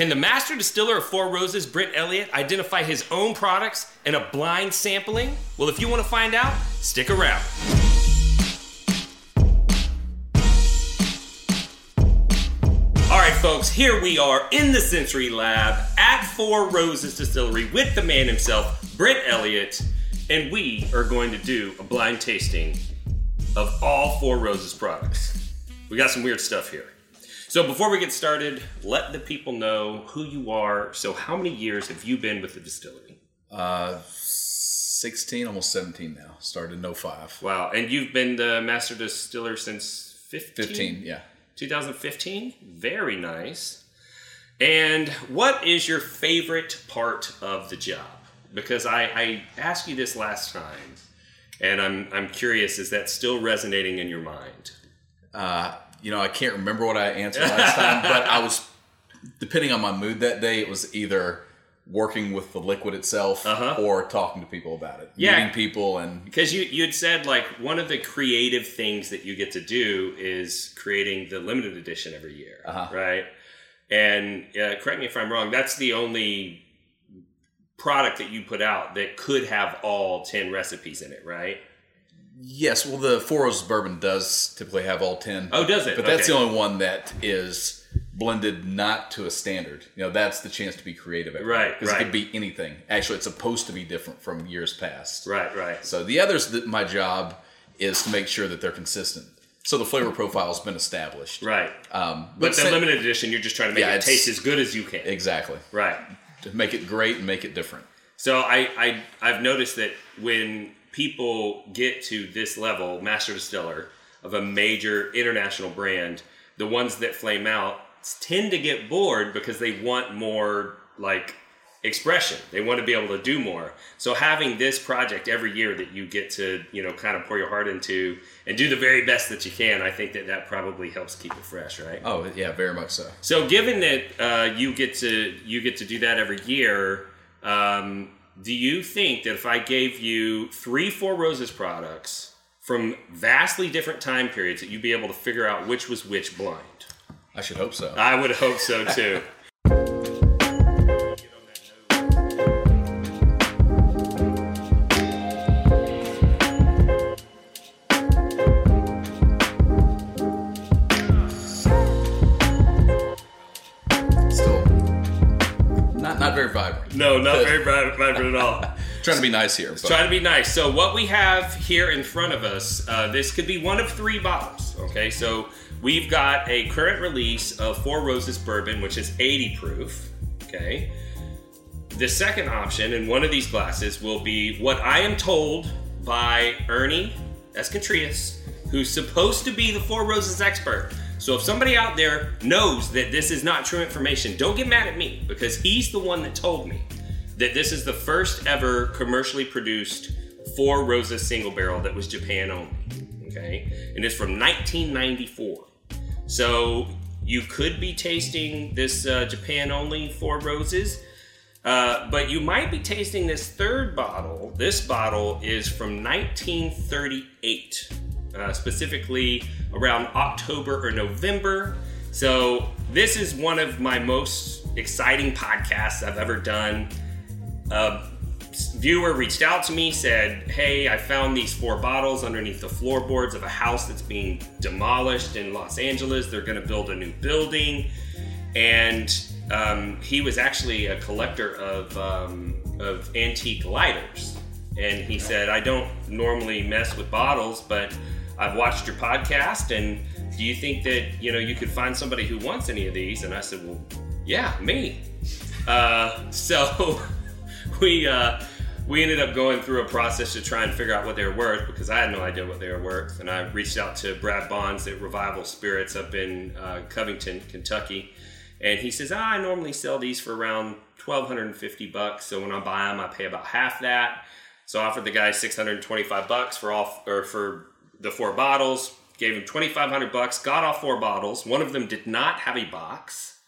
Can the master distiller of Four Roses, Brent Elliott, identify his own products in a blind sampling? Well, if you want to find out, stick around. All right, folks, here we are in the Sensory Lab at Four Roses Distillery with the man himself, Brent Elliott, and we are going to do a blind tasting of all Four Roses products. We got some weird stuff here. So before we get started, let the people know who you are. So how many years have you been with the distillery? Uh, 16, almost 17 now. Started in 05. Wow, and you've been the master distiller since 15? 15, yeah. 2015? Very nice. And what is your favorite part of the job? Because I, I asked you this last time, and I'm, I'm curious, is that still resonating in your mind? Uh, you know, I can't remember what I answered last time, but I was, depending on my mood that day, it was either working with the liquid itself Uh-huh. or talking to people about it. Yeah. Meeting people and Because you you had said like one of the creative things that you get to do is creating the limited edition every year, Uh-huh. right? And uh, correct me if I'm wrong. That's the only product that you put out that could have all ten recipes in it, right? Yes, well, the Four Roses bourbon does typically have all 10. Oh, does it? But that's Okay. the only one that is blended not to a standard. You know, that's the chance to be creative. at Right, Because right. it could be anything. Actually, it's supposed to be different from years past. Right, right. So the others, that my job is to make sure that they're consistent. So the flavor profile has been established. Right. Um, But the sa- limited edition, you're just trying to make Yeah, it taste as good as you can. exactly Right. to make it great and make it different. So I, I I've noticed that when people get to this level, master distiller of a major international brand, the ones that flame out tend to get bored because they want more like expression. They want to be able to do more. So having this project every year that you get to, you know, kind of pour your heart into and do the very best that you can, I think that that probably helps keep it fresh, right? Oh yeah, very much so. So, given that uh, you get to you get to do that every year, um, do you think that if I gave you three Four Roses products from vastly different time periods, that you'd be able to figure out which was which blind? I should hope so. I would hope so too. at all. Trying to be nice here. But Trying to be nice. So what we have here in front of us, uh, this could be one of three bottles. Okay, so we've got a current release of Four Roses Bourbon, which is 80 proof. Okay. The second option in one of these glasses will be what I am told by Ernie Escontrias, who's supposed to be the Four Roses expert. So if somebody out there knows that this is not true information, don't get mad at me because he's the one that told me that this is the first ever commercially produced Four Roses single barrel that was Japan only. Okay, and it's from 1994. So you could be tasting this uh, Japan only Four Roses, uh, but you might be tasting this third bottle. This bottle is from 1938, uh, specifically around October or November. So this is one of my most exciting podcasts I've ever done. A viewer reached out to me, said, Hey, I found these four bottles underneath the floorboards of a house that's being demolished in Los Angeles. They're going to build a new building. And um, he was actually a collector of, um, of antique lighters. And he said, I don't normally mess with bottles, but I've watched your podcast and do you think that you know you could find somebody who wants any of these and i said well yeah me uh, so we uh, we ended up going through a process to try and figure out what they were worth because I had no idea what they were worth, and I reached out to Brad Bonds at Revival Spirits up in uh, Covington, Kentucky, and he says "Ah, I normally sell these for around twelve hundred and fifty bucks. So when I buy them, I pay about half that. So I offered the guy six hundred and twenty-five bucks for all or for the four bottles. Gave him twenty-five hundred bucks. Got all four bottles. One of them did not have a box.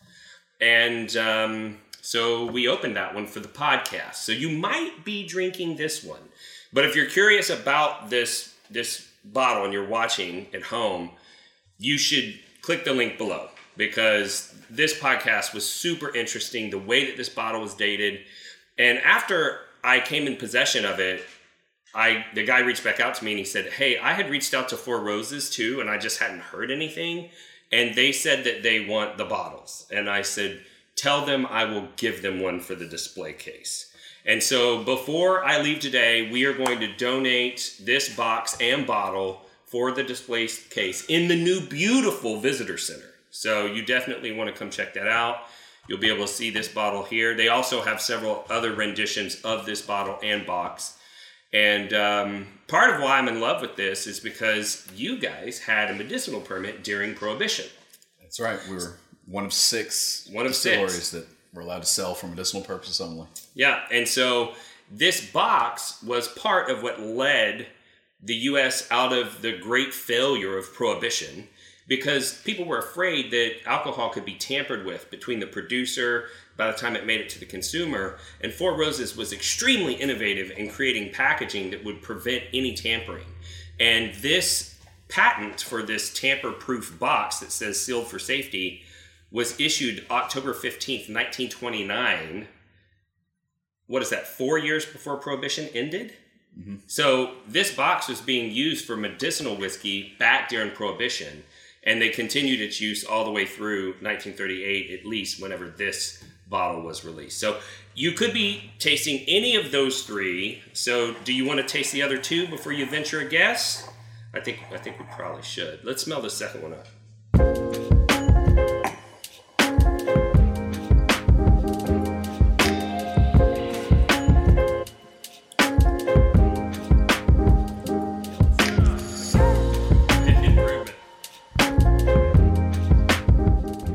And um, so we opened that one for the podcast. So you might be drinking this one. But if you're curious about this this bottle and you're watching at home, you should click the link below. because this podcast was super interesting. The way that this bottle was dated, and after I came in possession of it, I the guy reached back out to me and he said, "Hey, I had reached out to Four Roses too, and I just hadn't heard anything, and they said that they want the bottles." And I said, "Tell them I will give them one for the display case." And so before I leave today, we are going to donate this box and bottle for the display case in the new beautiful visitor center. So you definitely want to come check that out. You'll be able to see this bottle here. They also have several other renditions of this bottle and box. And um, part of why I'm in love with this is because you guys had a medicinal permit during Prohibition. That's right. We were one of six One of six. distilleries that were allowed to sell for medicinal purposes only. Yeah, and so this box was part of what led the US out of the great failure of prohibition because people were afraid that alcohol could be tampered with between the producer by the time it made it to the consumer and Four Roses was extremely innovative in creating packaging that would prevent any tampering. And this patent for this tamper-proof box that says sealed for safety was issued October 15th, 1929 what is that, four years before Prohibition ended? Mm-hmm. So this box was being used for medicinal whiskey back during Prohibition, and they continued its use all the way through 1938, at least whenever this bottle was released. So you could be tasting any of those three. So do you want to taste the other two before you venture a guess? I think I think we probably should. Let's smell the second one up.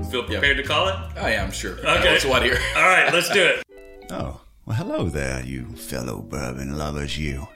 Feel prepared to call it? Oh I'm sure. Okay. What's what here? All right, let's do it. Oh, well, hello there, you fellow bourbon lovers, you.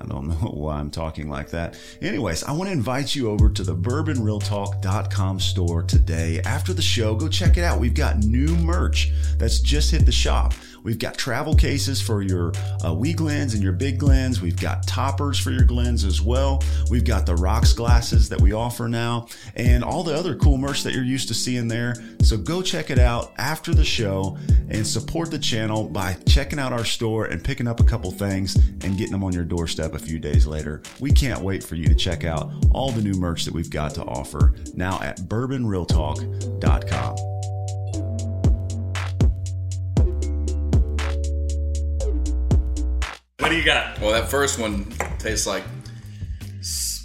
I don't know why I'm talking like that. Anyways, I want to invite you over to the bourbonrealtalk.com store today. After the show, go check it out. We've got new merch that's just hit the shop. We've got travel cases for your uh, wee glens and your big glens. We've got toppers for your glens as well. We've got the rocks glasses that we offer now and all the other cool merch that you're used to seeing there. So go check it out after the show and support the channel by checking out our store and picking up a couple things and getting them on your doorstep a few days later. We can't wait for you to check out all the new merch that we've got to offer now at bourbonrealtalk.com. What do you got? Well, that first one tastes like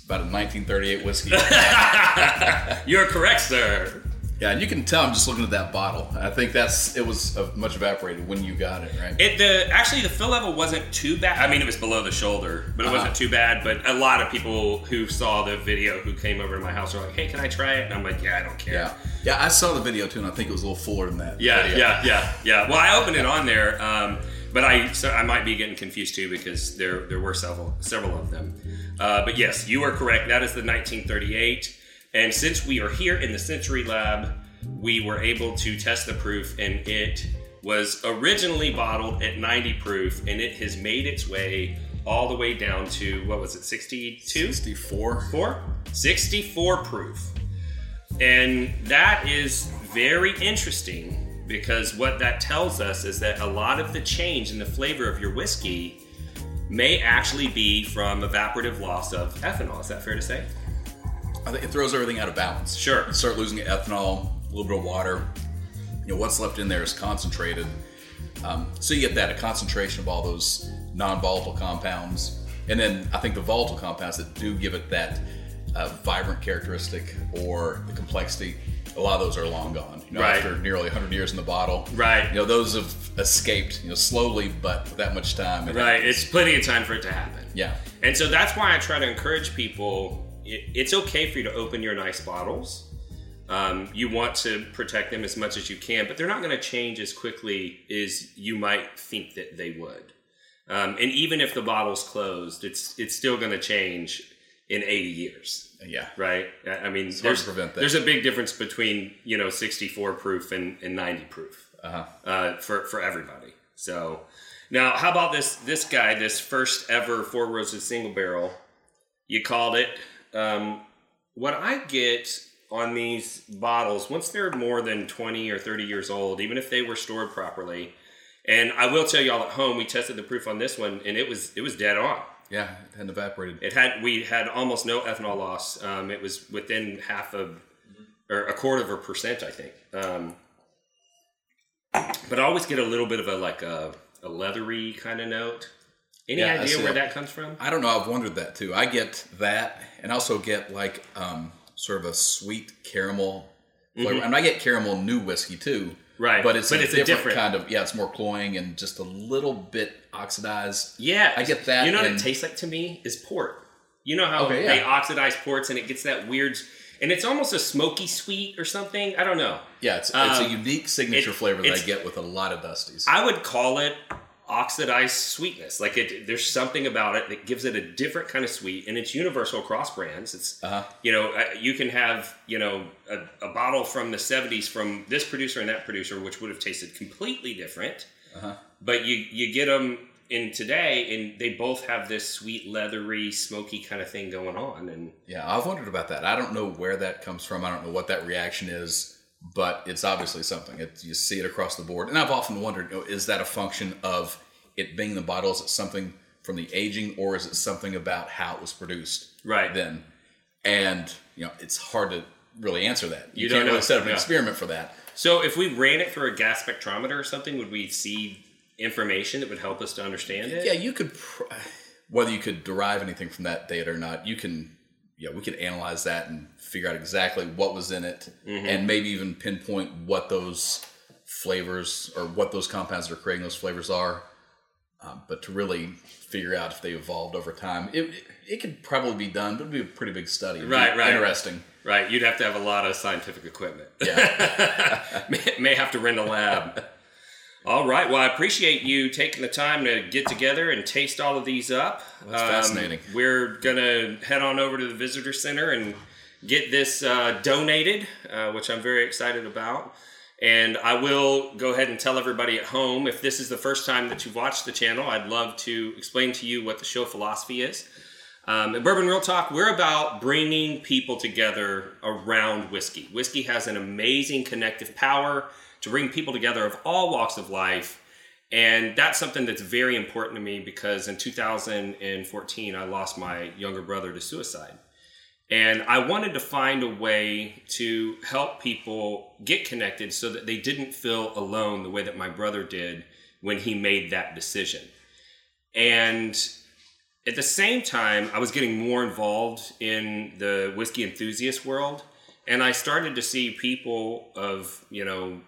about a 1938 whiskey. You're correct, sir. Yeah, and you can tell I'm just looking at that bottle. I think that's it was much evaporated when you got it, right? It the actually the fill level wasn't too bad. I mean, it was below the shoulder, but it wasn't too bad. But a lot of people who saw the video who came over to my house were like, "Hey, can I try it?" And I'm like, "Yeah, I don't care." yeah, yeah. I saw the video too, and I think it was a little fuller than that. Yeah, But yeah, yeah, yeah. Well, I opened it on there, um, but I so I might be getting confused too because there there were several several of them. Uh, but yes, you are correct. That is the 1938. And since we are here in the Sensory Lab, we were able to test the proof, and it was originally bottled at 90 proof, and it has made its way all the way down to what was it, 62? 64. Four? 64 proof. And that is very interesting because what that tells us is that a lot of the change in the flavor of your whiskey may actually be from evaporative loss of ethanol. Is that fair to say? It throws everything out of balance. Sure. You start losing ethanol, a little bit of water. You know what's left in there is concentrated. Um, so you get that a concentration of all those non-volatile compounds, and then I think the volatile compounds that do give it that uh, vibrant characteristic or the complexity. A lot of those are long gone. You know, Right. after nearly 100 years in the bottle. Right. You know, those have escaped. You know, slowly, but with that much time. Right. It's plenty of time for it to happen. Yeah. And so that's why I try to encourage people. It, it's okay for you to open your nice bottles. Um, you want to protect them as much as you can, but they're not going to change as quickly as you might think that they would. Um, and even if the bottle's closed, it's it's still going to change in 80 years, Yeah. right? I mean, there's to prevent that. there's a big difference between you know 64 proof and, and 90 proof Uh-huh. uh, for for everybody. So now, how about this this guy, this first ever Four Roses single barrel? You called it. Um, what I get on these bottles, once they're more than 20 or 30 years old, even if they were stored properly, and I will tell y'all at home, we tested the proof on this one, and it was it was dead on. Yeah, it hadn't evaporated. It had we had almost no ethanol loss. Um, it was within half of or a quarter of a percent, I think. Um, but I always get a little bit of a like a, a leathery kind of note. Any Yeah, idea where that. comes from? I don't know. I've wondered that too. I get that, and also get like um, sort of a sweet caramel flavor. And I get caramel new whiskey too. Mm-hmm. Right, but it's, but a, it's a different different- kind of yeah. It's more cloying and just a little bit oxidized. Yeah, I get that You know what it tastes like to me is port. You know how Okay, yeah. they oxidize ports and it gets that weird, and it's almost a smoky sweet or something. I don't know. Yeah, it's, it's a Um, unique signature it- flavor that I get with a lot of Dusties. I would call it oxidized sweetness. Like it, there's something about it that gives it a different kind of sweet, and it's universal across brands. It's Uh-huh. you know uh, you can have you know a, a bottle from the 70s from this producer and that producer, which would have tasted completely different, Uh-huh. but you you get them in today, and they both have this sweet, leathery, smoky kind of thing going on, and Yeah, I've wondered about that. I don't know where that comes from. I don't know what that reaction is, but it's obviously something. It, you see it across the board, and I've often wondered: you know, is that a function of it being the bottle? Is it something from the aging, or is it something about how it was produced? Right. then, and you know, it's hard to really answer that. You, You can't really set up an Yeah. experiment for that. So if we ran it through a gas spectrometer or something, would we see information that would help us to understand it? Yeah, you could pr- whether you could derive anything from that data or not. You can, yeah, we could analyze that and figure out exactly what was in it, Mm-hmm. and maybe even pinpoint what those flavors or what those compounds that are creating those flavors are. Um, but to really figure out if they evolved over time, it, it, it could probably be done, but it'd be a pretty big study. It'd Right, right. Interesting. Right, you'd have to have a lot of scientific equipment. Yeah. may, may have to rent a lab. All right. Well, I appreciate you taking the time to get together and taste all of these up. That's fascinating. We're gonna head on over to the visitor center and get this uh, donated, uh, which I'm very excited about. And I will go ahead and tell everybody at home if this is the first time that you've watched the channel, I'd love to explain to you what the show philosophy is. Um, at Bourbon Real Talk, we're about bringing people together around whiskey. Whiskey has an amazing connective power to bring people together of all walks of life. And that's something that's very important to me because in 2014, I lost my younger brother to suicide. And I wanted to find a way to help people get connected so that they didn't feel alone the way that my brother did when he made that decision. And at the same time, I was getting more involved in the whiskey enthusiast world, and I started to see people of you know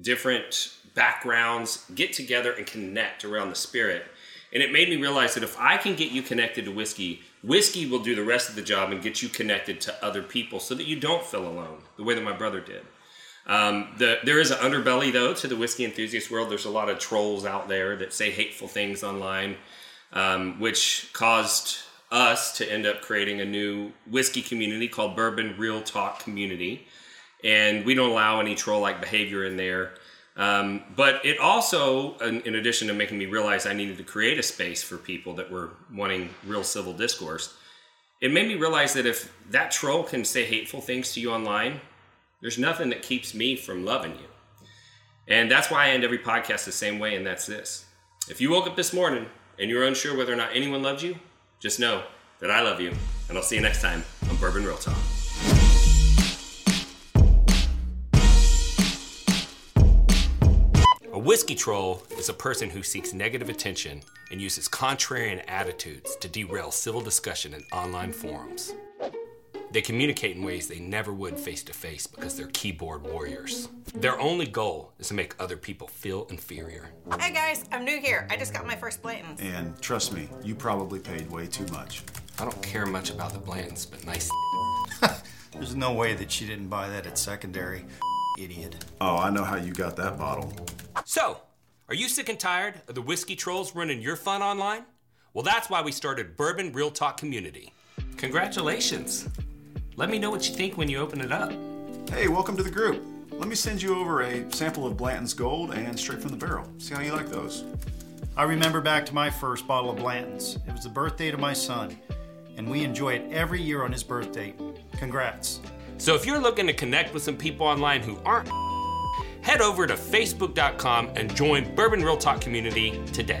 different backgrounds get together and connect around the spirit. And it made me realize that if I can get you connected to whiskey, whiskey will do the rest of the job and get you connected to other people so that you don't feel alone the way that my brother did. Um, the, there is an underbelly, though, to the whiskey enthusiast world. There's a lot of trolls out there that say hateful things online, um, which caused us to end up creating a new whiskey community called Bourbon Real Talk Community. And we don't allow any troll like behavior in there. Um, but it also, in, in addition to making me realize I needed to create a space for people that were wanting real civil discourse, it made me realize that if that troll can say hateful things to you online, there's nothing that keeps me from loving you. And that's why I end every podcast the same way, and that's this. If you woke up this morning and you're unsure whether or not anyone loves you, just know that I love you, and I'll see you next time on Bourbon Real Talk. A whiskey troll is a person who seeks negative attention and uses contrarian attitudes to derail civil discussion in online forums. They communicate in ways they never would face to face because they're keyboard warriors. Their only goal is to make other people feel inferior. Hey guys, I'm new here. I just got my first Blanton's. And trust me, you probably paid way too much. I don't care much about the Blantons, but nice. There's no way that she didn't buy that at secondary. Idiot. Oh, I know how you got that bottle. So, are you sick and tired of the whiskey trolls running your fun online? Well, that's why we started Bourbon Real Talk Community. Congratulations! Let me know what you think when you open it up. Hey, welcome to the group. Let me send you over a sample of Blanton's Gold and straight from the barrel. See how you like those. I remember back to my first bottle of Blanton's. It was the birthday to my son, and we enjoy it every year on his birthday. Congrats. So if you're looking to connect with some people online who aren't, head over to facebook.com and join Bourbon Real Talk community today.